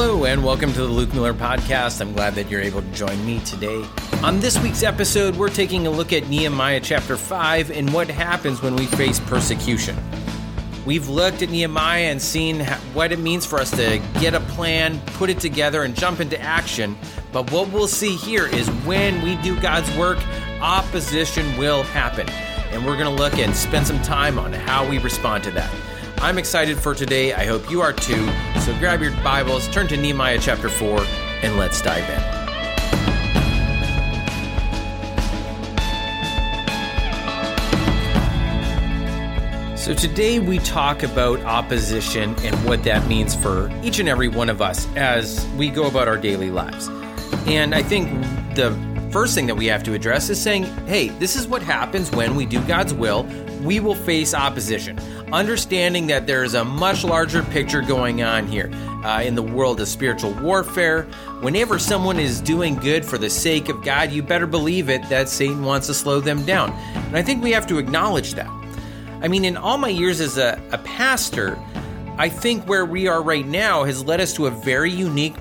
Hello, and welcome to the Luke Miller Podcast. I'm glad that you're able to join me today. On this week's episode, we're taking a look at Nehemiah chapter 5 and what happens when we face persecution. We've looked at Nehemiah and seen what it means for us to get a plan, put it together, and jump into action. But what we'll see here is when we do God's work, opposition will happen. And we're going to look and spend some time on how we respond to that. I'm excited for today. I hope you are too. So grab your Bibles, turn to Nehemiah chapter 4, and let's dive in. So, today we talk about opposition and what that means for each and every one of us as we go about our daily lives. And I think the first thing that we have to address is saying, hey, this is what happens when we do God's will. We will face opposition understanding that there is a much larger picture going on here uh, in the world of spiritual warfare. Whenever someone is doing good for the sake of God, you better believe it that Satan wants to slow them down. And I think we have to acknowledge that. I mean, in all my years as a, a pastor, I think where we are right now has led us to a very unique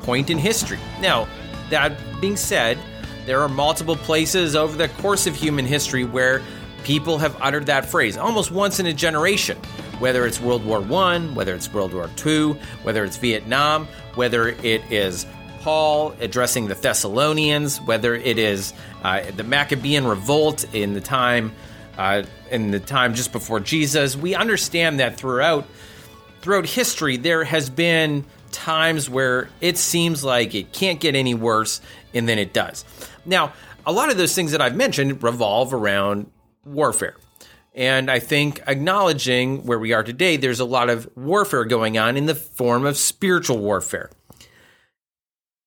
point in history. Now, that being said, there are multiple places over the course of human history where people have uttered that phrase almost once in a generation. Whether it's World War I, whether it's World War II, whether it's Vietnam, whether it is Paul addressing the Thessalonians, whether it is uh, the Maccabean revolt in the time uh, in the time just before Jesus, we understand that throughout throughout history there has been times where it seems like it can't get any worse and then it does. Now, a lot of those things that I've mentioned revolve around warfare. And I think acknowledging where we are today, there's a lot of warfare going on in the form of spiritual warfare.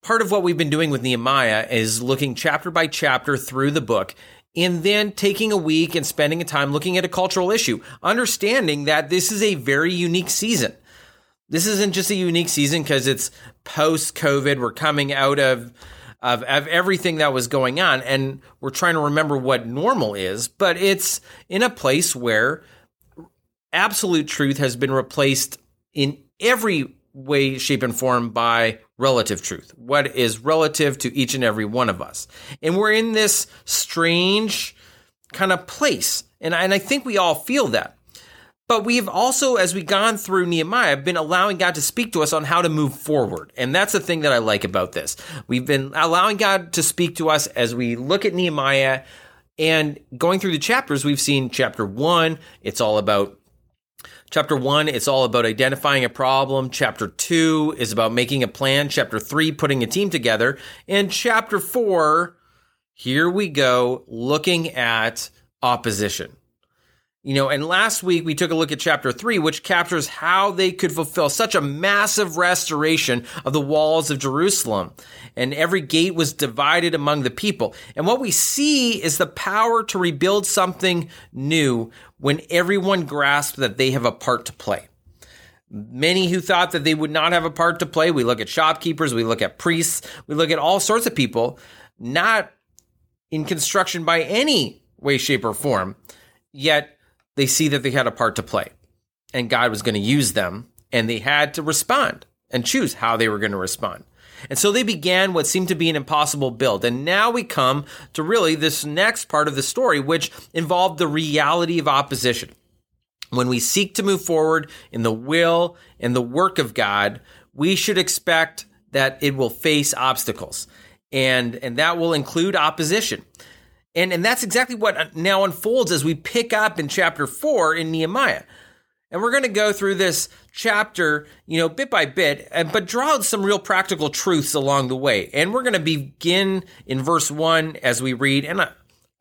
Part of what we've been doing with Nehemiah is looking chapter by chapter through the book and then taking a week and spending a time looking at a cultural issue, understanding that this is a very unique season. This isn't just a unique season because it's post COVID. We're coming out of of, of everything that was going on. And we're trying to remember what normal is, but it's in a place where absolute truth has been replaced in every way, shape, and form by relative truth. What is relative to each and every one of us. And we're in this strange kind of place. And and I think we all feel that. But we've also, as we've gone through Nehemiah, been allowing God to speak to us on how to move forward. And that's the thing that I like about this. We've been allowing God to speak to us as we look at Nehemiah and going through the chapters. We've seen chapter one, it's all about Chapter one, it's all about identifying a problem. Chapter two is about making a plan. Chapter three, putting a team together. And chapter four, here we go, looking at opposition. You know, and last week we took a look at chapter three, which captures how they could fulfill such a massive restoration of the walls of Jerusalem. And every gate was divided among the people. And what we see is the power to rebuild something new when everyone grasps that they have a part to play. Many who thought that they would not have a part to play, we look at shopkeepers, we look at priests, we look at all sorts of people, not in construction by any way, shape, or form. Yet they see that they had a part to play and God was going to use them and they had to respond and choose how they were going to respond. And so they began what seemed to be an impossible build. And now we come to really this next part of the story, which involved the reality of opposition. When we seek to move forward in the will and the work of God, we should expect that it will face obstacles. And, and that will include opposition. And, and that's exactly what now unfolds as we pick up in chapter four in Nehemiah. And we're going to go through this chapter, you know, bit by bit, but draw out some real practical truths along the way. And we're going to begin in verse one as we read. And, uh,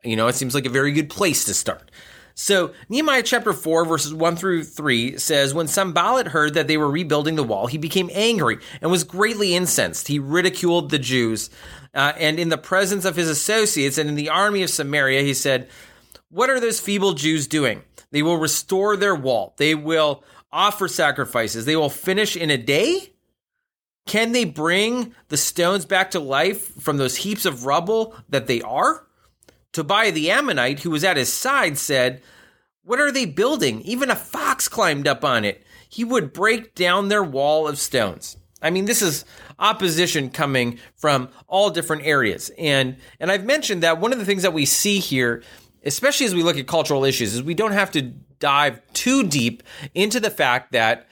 you know, it seems like a very good place to start. So Nehemiah chapter 4 verses 1 through 3 says, When Sanballat heard that they were rebuilding the wall, he became angry and was greatly incensed. He ridiculed the Jews. Uh, and in the presence of his associates and in the army of Samaria, he said, What are those feeble Jews doing? They will restore their wall. They will offer sacrifices. They will finish in a day? Can they bring the stones back to life from those heaps of rubble that they are? Tobiah the Ammonite, who was at his side, said, What are they building? Even a fox climbed up on it. He would break down their wall of stones. I mean, this is opposition coming from all different areas. And and I've mentioned that one of the things that we see here, especially as we look at cultural issues, is we don't have to dive too deep into the fact that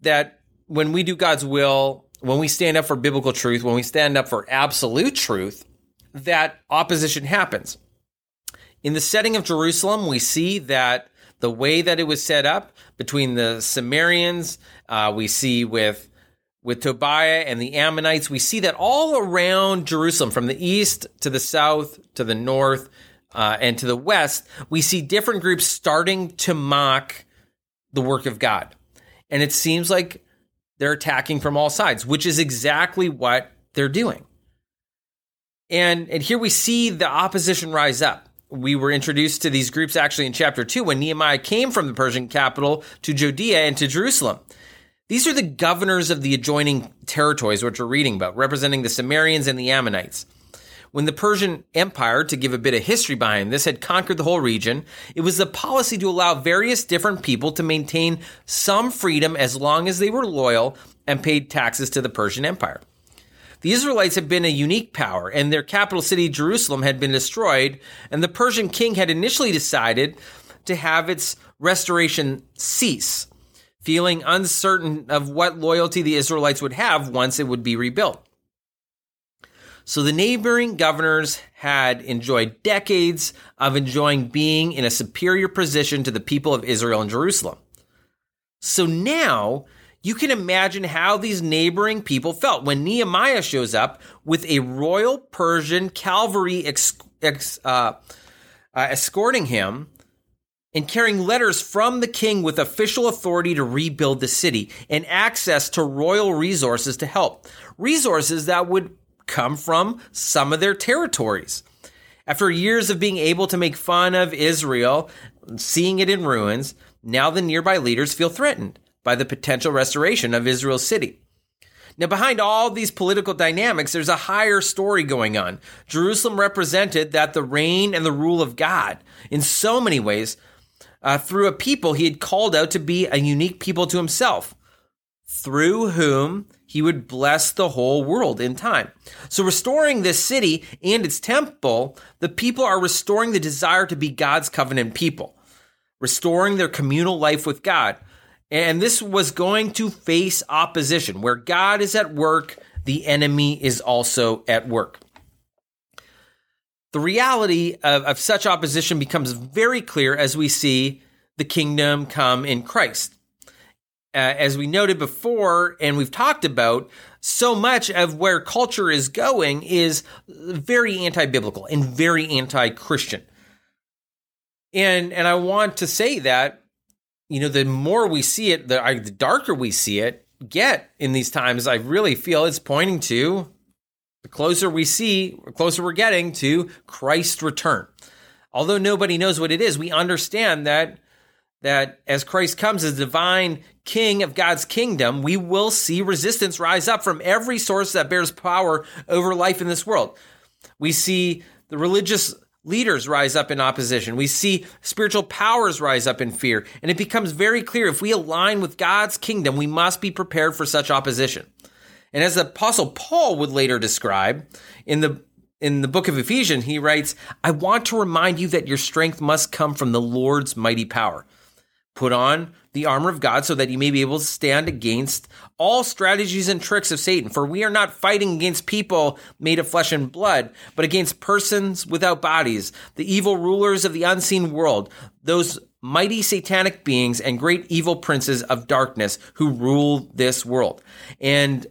that when we do God's will, when we stand up for biblical truth, when we stand up for absolute truth, that opposition happens. In the setting of Jerusalem, we see that the way that it was set up between the Samaritans, uh, we see with with Tobiah and the Ammonites, we see that all around Jerusalem, from the east to the south to the north uh, and to the west, we see different groups starting to mock the work of God, and it seems like they're attacking from all sides, which is exactly what they're doing. And and here we see the opposition rise up we were introduced to these groups actually in chapter 2 when Nehemiah came from the Persian capital to Judea and to Jerusalem. These are the governors of the adjoining territories, which we're reading about, representing the Samaritans and the Ammonites. When the Persian Empire, to give a bit of history behind this, had conquered the whole region, it was the policy to allow various different people to maintain some freedom as long as they were loyal and paid taxes to the Persian Empire. The Israelites had been a unique power, and their capital city, Jerusalem, had been destroyed, and the Persian king had initially decided to have its restoration cease, feeling uncertain of what loyalty the Israelites would have once it would be rebuilt. So the neighboring governors had enjoyed decades of enjoying being in a superior position to the people of Israel and Jerusalem. So now you can imagine how these neighboring people felt when Nehemiah shows up with a royal Persian cavalry ex, ex, uh, uh, escorting him and carrying letters from the king with official authority to rebuild the city and access to royal resources to help. Resources that would come from some of their territories. After years of being able to make fun of Israel, seeing it in ruins, now the nearby leaders feel threatened by the potential restoration of Israel's city. Now, behind all these political dynamics, there's a higher story going on. Jerusalem represented that the reign and the rule of God in so many ways uh, through a people he had called out to be a unique people to himself, through whom he would bless the whole world in time. So, restoring this city and its temple, the people are restoring the desire to be God's covenant people, restoring their communal life with God and this was going to face opposition. Where God is at work, the enemy is also at work. The reality of, of such opposition becomes very clear as we see the kingdom come in Christ. Uh, as we noted before, and we've talked about, so much of where culture is going is very anti biblical and very anti Christian. And, and I want to say that you know, the more we see it, the, the darker we see it get in these times. I really feel it's pointing to the closer we see, the closer we're getting to Christ's return. Although nobody knows what it is, we understand that that as Christ comes as divine king of God's kingdom, we will see resistance rise up from every source that bears power over life in this world. We see the religious leaders rise up in opposition. We see spiritual powers rise up in fear. And it becomes very clear if we align with God's kingdom, we must be prepared for such opposition. And as the apostle Paul would later describe in the in the book of Ephesians, he writes, I want to remind you that your strength must come from the Lord's mighty power. Put on the armor of God so that you may be able to stand against all strategies and tricks of Satan. For we are not fighting against people made of flesh and blood, but against persons without bodies, the evil rulers of the unseen world, those mighty satanic beings and great evil princes of darkness who rule this world. And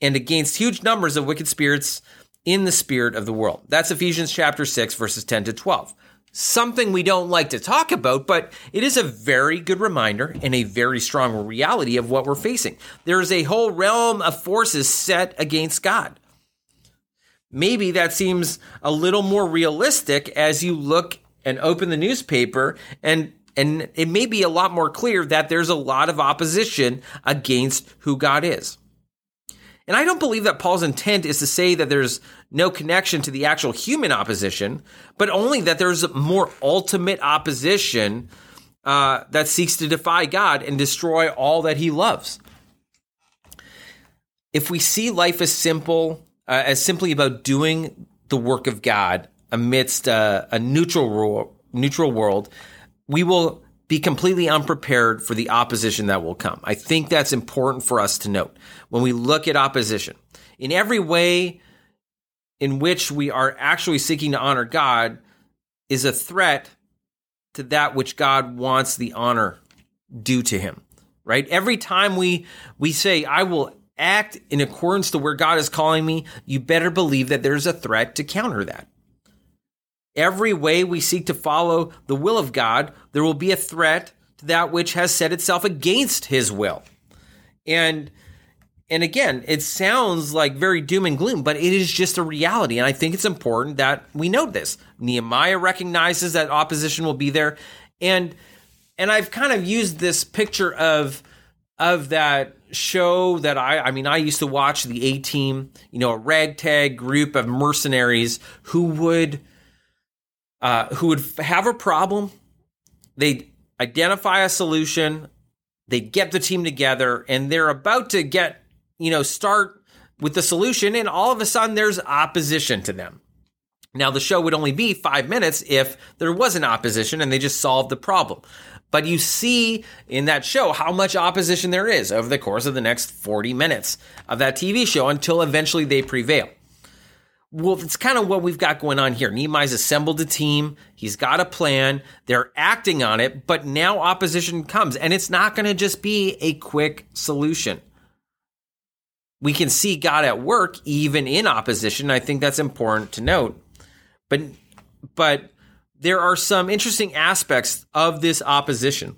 and against huge numbers of wicked spirits in the spirit of the world. That's Ephesians chapter 6 verses 10 to 12 something we don't like to talk about, but it is a very good reminder and a very strong reality of what we're facing. There is a whole realm of forces set against God. Maybe that seems a little more realistic as you look and open the newspaper and and it may be a lot more clear that there's a lot of opposition against who God is. And I don't believe that Paul's intent is to say that there's no connection to the actual human opposition, but only that there's more ultimate opposition uh, that seeks to defy God and destroy all that he loves. if we see life as simple, uh, as simply about doing the work of God amidst a, a neutral ro- neutral world, we will be completely unprepared for the opposition that will come. I think that's important for us to note when we look at opposition. In every way in which we are actually seeking to honor God is a threat to that which God wants the honor due to him. Right? Every time we we say I will act in accordance to where God is calling me, you better believe that there's a threat to counter that. Every way we seek to follow the will of God, there will be a threat to that which has set itself against his will. And and again, it sounds like very doom and gloom, but it is just a reality. And I think it's important that we note this. Nehemiah recognizes that opposition will be there. And and I've kind of used this picture of of that show that I I mean I used to watch the A Team, you know, a ragtag group of mercenaries who would uh, who would have a problem. They'd identify a solution. They'd get the team together, and they're about to get you know start with the solution, and all of a sudden there's opposition to them. Now the show would only be five minutes if there was an opposition and they just solved the problem. But you see in that show how much opposition there is over the course of the next 40 minutes of that TV show until eventually they prevail. Well, it's kind of what we've got going on here. Nehemiah's assembled a team. He's got a plan. They're acting on it, but now opposition comes and it's not going to just be a quick solution. We can see God at work even in opposition. I think that's important to note. But, but there are some interesting aspects of this opposition.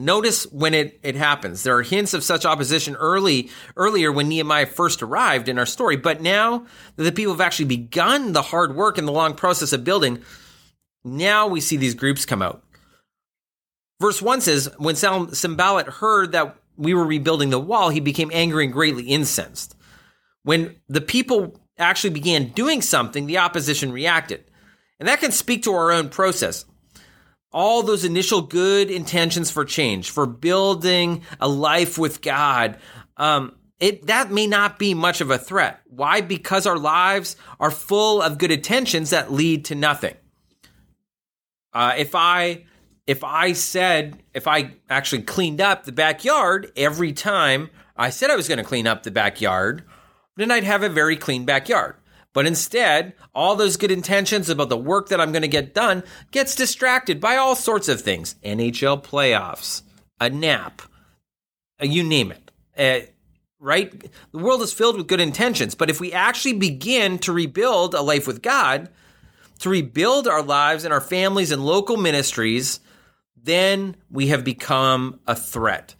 Notice when it, it happens. There are hints of such opposition early earlier when Nehemiah first arrived in our story, but now that the people have actually begun the hard work and the long process of building, now we see these groups come out. Verse 1 says, When Sanballat heard that we were rebuilding the wall, he became angry and greatly incensed. When the people actually began doing something, the opposition reacted. And that can speak to our own process. All those initial good intentions for change, for building a life with God, um, it that may not be much of a threat. Why? Because our lives are full of good intentions that lead to nothing. Uh, if I if I said if I actually cleaned up the backyard every time I said I was going to clean up the backyard, then I'd have a very clean backyard. But instead, all those good intentions about the work that I'm going to get done gets distracted by all sorts of things NHL playoffs, a nap, uh, you name it. Uh, right? The world is filled with good intentions. But if we actually begin to rebuild a life with God, to rebuild our lives and our families and local ministries, then we have become a threat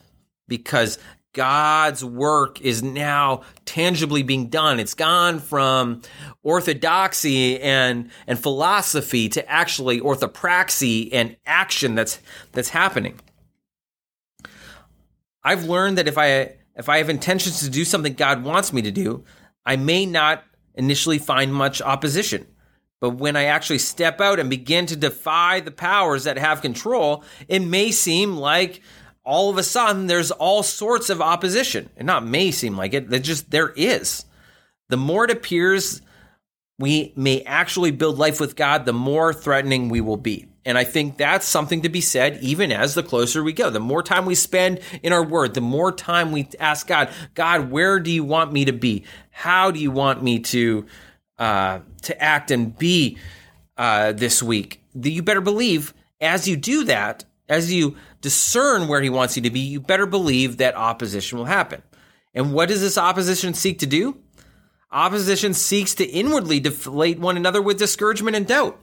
because God's work is now tangibly being done. It's gone from orthodoxy and, and philosophy to actually orthopraxy and action that's, that's happening. I've learned that if I, if I have intentions to do something God wants me to do, I may not initially find much opposition. But when I actually step out and begin to defy the powers that have control, it may seem like all of a sudden there's all sorts of opposition. It not may seem like it, that just there is. The more it appears we may actually build life with God, the more threatening we will be. And I think that's something to be said even as the closer we go. The more time we spend in our word, the more time we ask God, God, where do you want me to be? How do you want me to uh, to act and be uh, this week? You better believe as you do that, as you discern where he wants you to be, you better believe that opposition will happen. And what does this opposition seek to do? Opposition seeks to inwardly deflate one another with discouragement and doubt.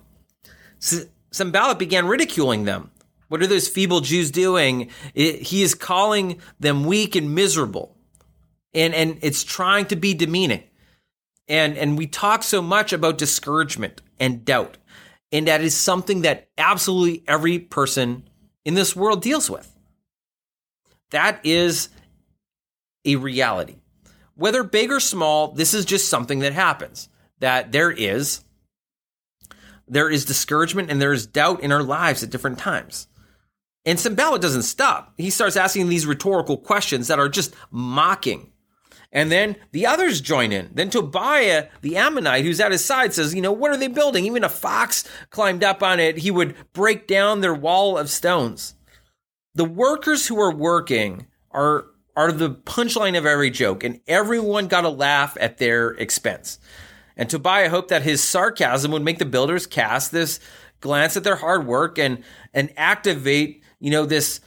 Sanballat began ridiculing them. What are those feeble Jews doing? It, he is calling them weak and miserable. And, and it's trying to be demeaning. And, and we talk so much about discouragement and doubt. And that is something that absolutely every person in this world deals with. That is a reality. Whether big or small, this is just something that happens. That there is there is discouragement and there is doubt in our lives at different times. And Sanballat doesn't stop. He starts asking these rhetorical questions that are just mocking. And then the others join in. Then Tobiah, the Ammonite, who's at his side, says, You know, what are they building? Even a fox climbed up on it, he would break down their wall of stones. The workers who are working are, are the punchline of every joke, and everyone got a laugh at their expense. And Tobiah hoped that his sarcasm would make the builders cast this glance at their hard work and and activate, you know, this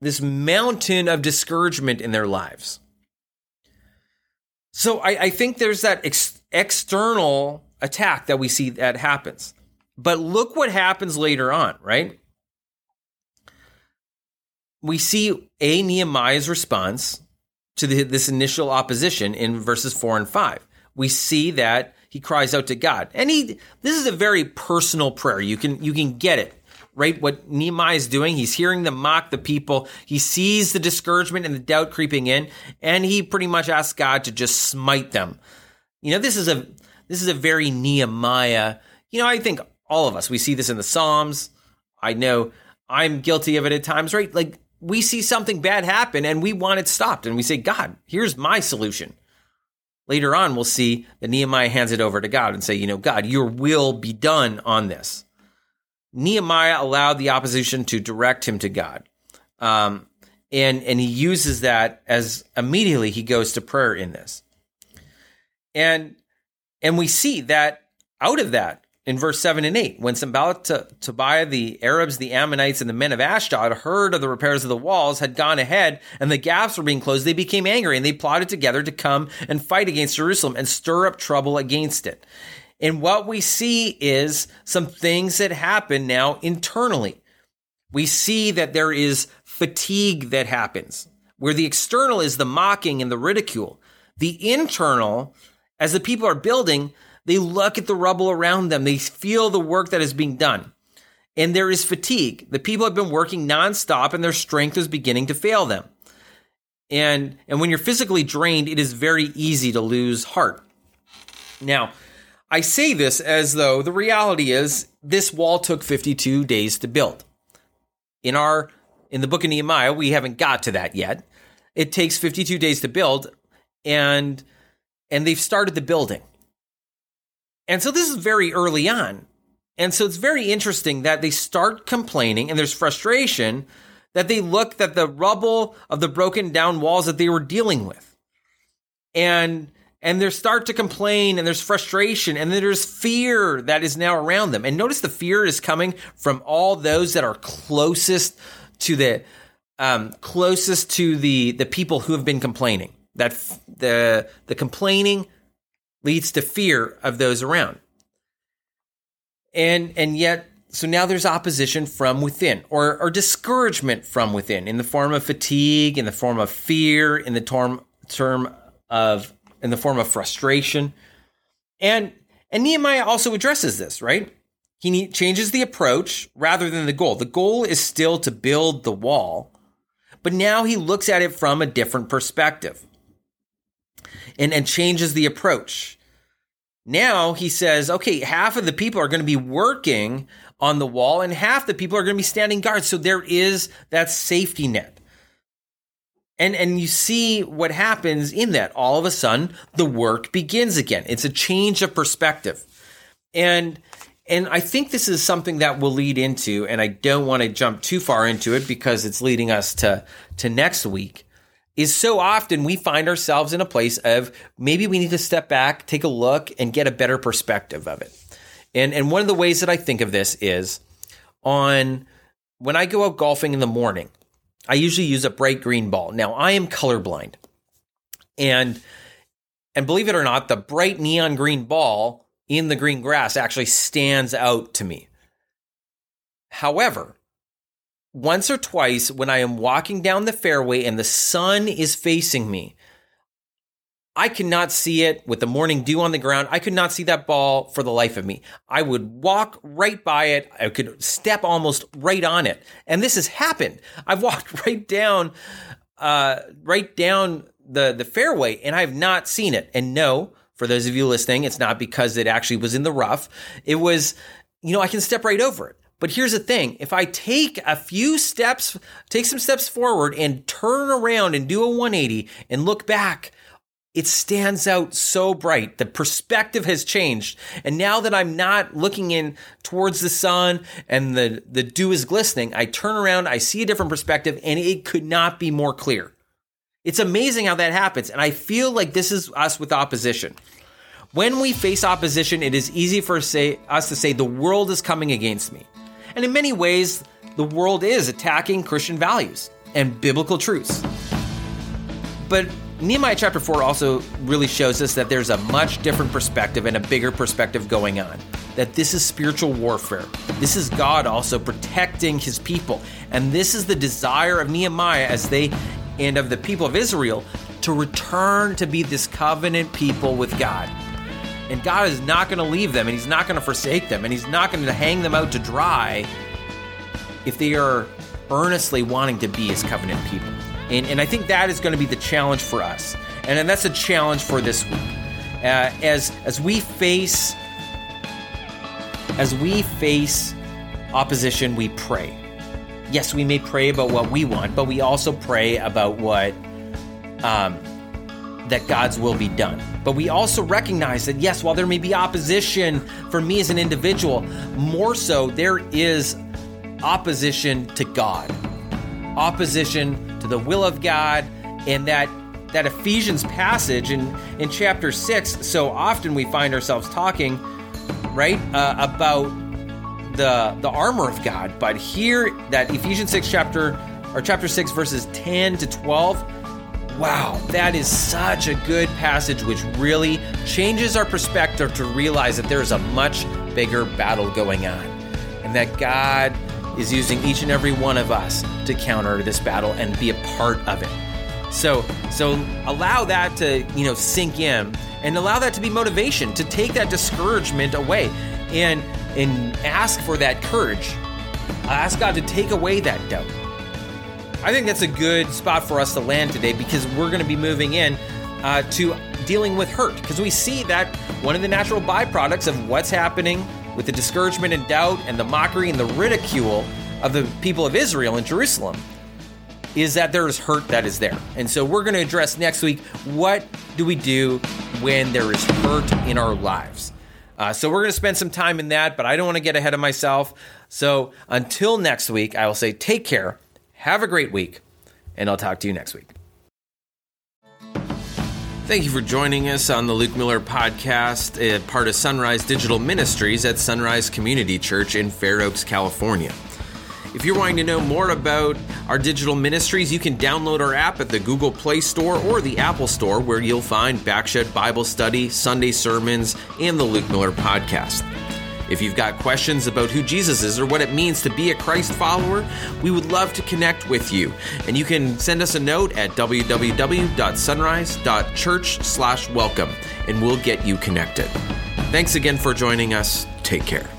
this mountain of discouragement in their lives. So I, I think there's that ex- external attack that we see that happens. But look what happens later on, right? We see a Nehemiah's response to the, this initial opposition in verses four and five. We see that he cries out to God, and he this is a very personal prayer. You can you can get it right? What Nehemiah is doing, he's hearing them mock the people. He sees the discouragement and the doubt creeping in, and he pretty much asks God to just smite them. You know, this is a this is a very Nehemiah. You know, I think all of us we see this in the Psalms. I know I'm guilty of it at times, right? Like we see something bad happen and we want it stopped, and we say, God, here's my solution. Later on, we'll see that Nehemiah hands it over to God and say, you know, God, your will be done on this. Nehemiah allowed the opposition to direct him to God. Um, and, and he uses that as immediately he goes to prayer in this. And, and we see that out of that in verse 7 and 8, when Sanballat, to, Tobiah, the Arabs, the Ammonites, and the men of Ashdod heard of the repairs of the walls had gone ahead and the gaps were being closed, they became angry and they plotted together to come and fight against Jerusalem and stir up trouble against it. And what we see is some things that happen now internally. We see that there is fatigue that happens, where the external is the mocking and the ridicule. The internal, as the people are building, they look at the rubble around them, they feel the work that is being done. And there is fatigue. The people have been working nonstop and their strength is beginning to fail them. And, and when you're physically drained, it is very easy to lose heart. Now, I say this as though the reality is this wall took 52 days to build. In our in the book of Nehemiah, we haven't got to that yet. It takes 52 days to build and and they've started the building. And so this is very early on. And so it's very interesting that they start complaining and there's frustration that they look at the rubble of the broken down walls that they were dealing with. And and they start to complain and there's frustration and then there's fear that is now around them. And notice the fear is coming from all those that are closest to the um, closest to the the people who have been complaining. That f- the the complaining leads to fear of those around. And and yet so now there's opposition from within or, or discouragement from within in the form of fatigue, in the form of fear, in the term term of in the form of frustration. And and Nehemiah also addresses this, right? He changes the approach rather than the goal. The goal is still to build the wall, but now he looks at it from a different perspective and, and changes the approach. Now he says, okay, half of the people are going to be working on the wall and half the people are going to be standing guard. So there is that safety net. And and you see what happens in that. All of a sudden, the work begins again. It's a change of perspective. And and I think this is something that will lead into, and I don't want to jump too far into it because it's leading us to, to next week, is so often we find ourselves in a place of maybe we need to step back, take a look, and get a better perspective of it. And and one of the ways that I think of this is on when I go out golfing in the morning, I usually use a bright green ball. Now I am colorblind. And and believe it or not, the bright neon green ball in the green grass actually stands out to me. However, once or twice when I am walking down the fairway and the sun is facing me, I cannot see it with the morning dew on the ground. I could not see that ball for the life of me. I would walk right by it. I could step almost right on it. And this has happened. I've walked right down, uh, right down the, the fairway and I have not seen it. And no, for those of you listening, it's not because it actually was in the rough. It was, you know, I can step right over it. But here's the thing if I take a few steps, take some steps forward and turn around and do a 180 and look back, it stands out so bright. The perspective has changed. And now that I'm not looking in towards the sun and the, the dew is glistening, I turn around, I see a different perspective, and it could not be more clear. It's amazing how that happens. And I feel like this is us with opposition. When we face opposition, it is easy for say, us to say, the world is coming against me. And in many ways, the world is attacking Christian values and biblical truths. But Nehemiah chapter 4 also really shows us that there's a much different perspective and a bigger perspective going on. That this is spiritual warfare. This is God also protecting his people. And this is the desire of Nehemiah as they and of the people of Israel to return to be this covenant people with God. And God is not going to leave them and he's not going to forsake them and he's not going to hang them out to dry if they are earnestly wanting to be his covenant people. And, and I think that is going to be the challenge for us. And, and that's a challenge for this week. Uh, as, as we face as we face opposition, we pray. Yes, we may pray about what we want, but we also pray about what um, that God's will be done. But we also recognize that yes, while there may be opposition for me as an individual, more so there is opposition to God, opposition to the will of God, and that that Ephesians passage in in chapter six. So often we find ourselves talking, right, uh, about the the armor of God, but here that Ephesians six chapter or chapter six verses ten to twelve. Wow, that is such a good passage, which really changes our perspective to realize that there is a much bigger battle going on, and that God is using each and every one of us to counter this battle and be a part of it. So, so allow that to, you know, sink in and allow that to be motivation to take that discouragement away and and ask for that courage. Ask God to take away that doubt. I think that's a good spot for us to land today because we're going to be moving in uh, to dealing with hurt because we see that one of the natural byproducts of what's happening with the discouragement and doubt and the mockery and the ridicule of the people of Israel in Jerusalem is that there is hurt that is there. And so we're going to address next week what do we do when there is hurt in our lives. Uh, so we're going to spend some time in that, but I don't want to get ahead of myself. So until next week, I will say take care, have a great week, and I'll talk to you next week. Thank you for joining us on the Luke Miller podcast, part of Sunrise Digital Ministries at Sunrise Community Church in Fair Oaks, California. If you're wanting to know more about our digital ministries, you can download our app at the Google Play Store or the Apple Store, where you'll find Backshed Bible Study, Sunday sermons, and the Luke Miller podcast. If you've got questions about who Jesus is or what it means to be a Christ follower, we would love to connect with you. And you can send us a note at www.sunrise.church/welcome and we'll get you connected. Thanks again for joining us. Take care.